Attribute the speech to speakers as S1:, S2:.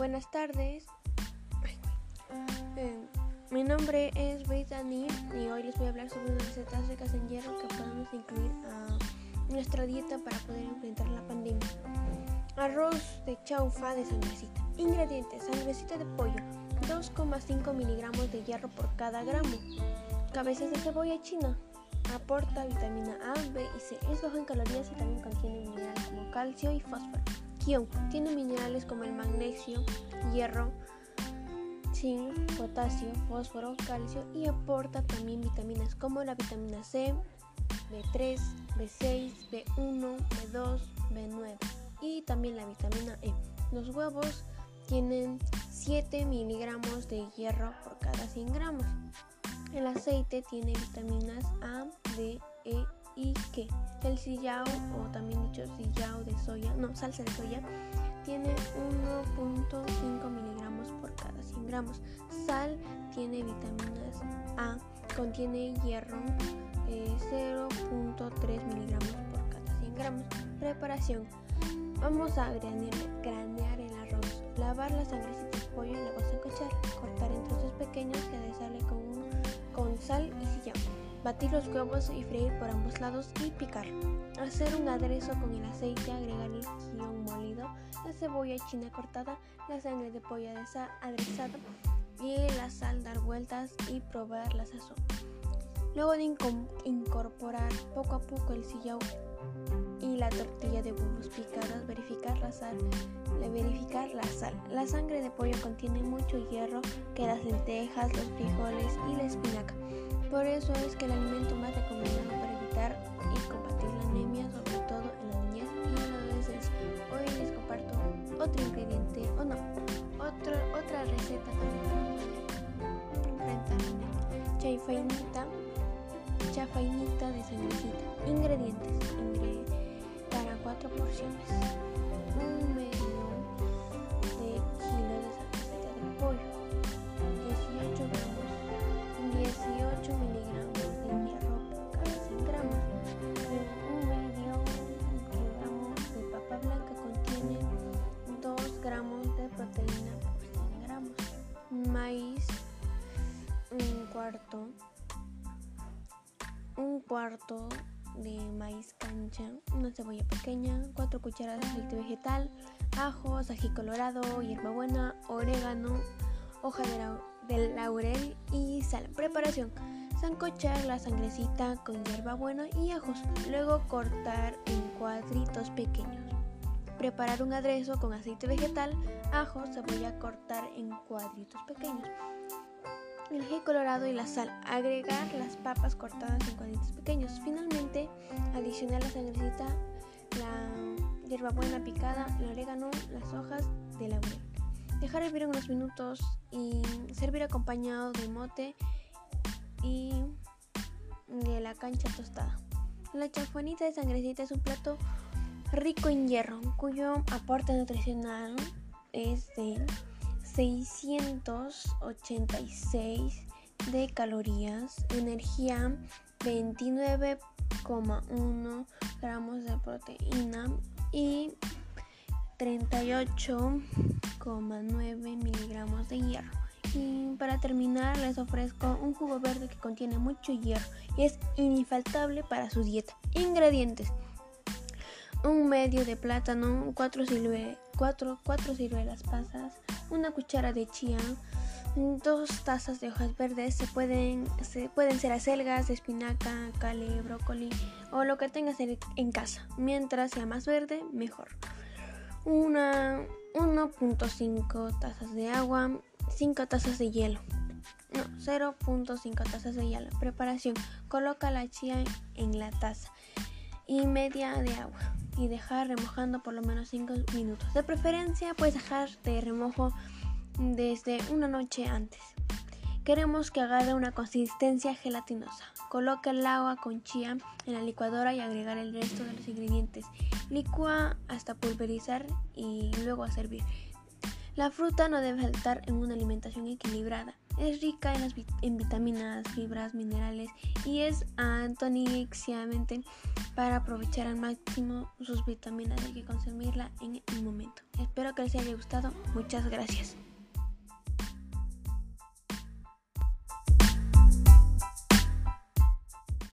S1: buenas tardes. Eh, mi nombre es Brittany y hoy les voy a hablar sobre unas recetas ricas en hierro que podemos incluir a nuestra dieta para poder enfrentar la pandemia. Arroz de chaufa de sangrecita. Ingredientes: sangrecita de pollo, 2,5 miligramos de hierro por cada gramo. Cabezas de cebolla china. Aporta vitamina A, B y C. Es bajo en calorías y también contiene minerales como calcio y fósforo. Quion tiene minerales como el magnesio, hierro, zinc, potasio, fósforo, calcio y aporta también vitaminas como la vitamina C, B3, B6, B1, B2, B9 y también la vitamina E. Los huevos tienen 7 miligramos de hierro por cada 100 gramos. El aceite tiene vitaminas A, D, E y K. El sillao, o también dicho sillao de soya, no, salsa de soya, tiene 1.5 miligramos por cada 100 gramos. Sal tiene vitaminas A, contiene hierro 0.3 eh, miligramos por cada 100 gramos. Preparación. Vamos a granear, granear el arroz, lavar la sangrecita de pollo y luego sancochar, cortar en trozos pequeños y aderezarle con, con sal y sillao. Batir los huevos y freír por ambos lados y picar. Hacer un aderezo con el aceite, agregar el guion molido, la cebolla china cortada, la sangre de pollo aderezada y la sal, dar vueltas y probar la sazón. Luego de incorporar poco a poco el sillao la tortilla de huevos picadas, verificar la sal, verificar la sal. La sangre de pollo contiene mucho hierro que las lentejas, los frijoles y la espinaca. Por eso es que el alimento más recomendado para evitar y combatir la anemia, sobre todo en la niñez y en la adolescencia. Hoy les comparto otro ingrediente, o no, otro, otra receta para enfrentar la anemia. Chafainita de sangrecita. Ingredientes, cuatro porciones. Un medio de kilo de sangrecita de pollo. 18 gramos. 18 miligramos de hierro por cada 100 gramos. Un medio kilogramo de papa blanca contiene 2 gramos de proteína por 100 gramos. Maíz, un cuarto un cuarto de maíz cancha, una cebolla pequeña, 4 cucharadas de aceite vegetal, ajo, ají colorado, hierbabuena, orégano, hoja de, laurel y sal. Preparación. Sancochar la sangrecita con hierbabuena y ajos. Luego cortar en cuadritos pequeños. Preparar un aderezo con aceite vegetal, ajo, cebolla, cortar en cuadritos pequeños el ají colorado y la sal. Agregar las papas cortadas en cuadritos pequeños. Finalmente, adicionar la sangrecita, la hierbabuena picada, el orégano, las hojas de laurel. Dejar hervir unos minutos y servir acompañado de mote y de la cancha tostada. La chanfuanita de sangrecita es un plato rico en hierro, cuyo aporte nutricional es de 686 de calorías, energía 29,1 gramos de proteína y 38,9 miligramos de hierro. Y para terminar les ofrezco un jugo verde que contiene mucho hierro y es infaltable para su dieta. Ingredientes. Un medio de plátano, 4 ciruelas pasas, una cuchara de chía, dos tazas de hojas verdes, se pueden, se pueden ser acelgas, espinaca, cale, brócoli o lo que tengas en casa. Mientras sea más verde, mejor. Una 1.5 tazas de agua, 5 tazas de hielo. No, 0.5 tazas de hielo. Preparación. Coloca la chía en la taza y media de agua y dejar remojando por lo menos 5 minutos. De preferencia puedes dejar de remojo desde una noche antes. Queremos que agarre una consistencia gelatinosa. Coloca el agua con chía en la licuadora y agregar el resto de los ingredientes. Licúa hasta pulverizar y luego a servir. La fruta no debe faltar en una alimentación equilibrada. Es rica en, vitaminas, fibras, minerales y es antioxidante para aprovechar al máximo sus vitaminas. Hay que consumirla en el momento. Espero que les haya gustado. Muchas gracias.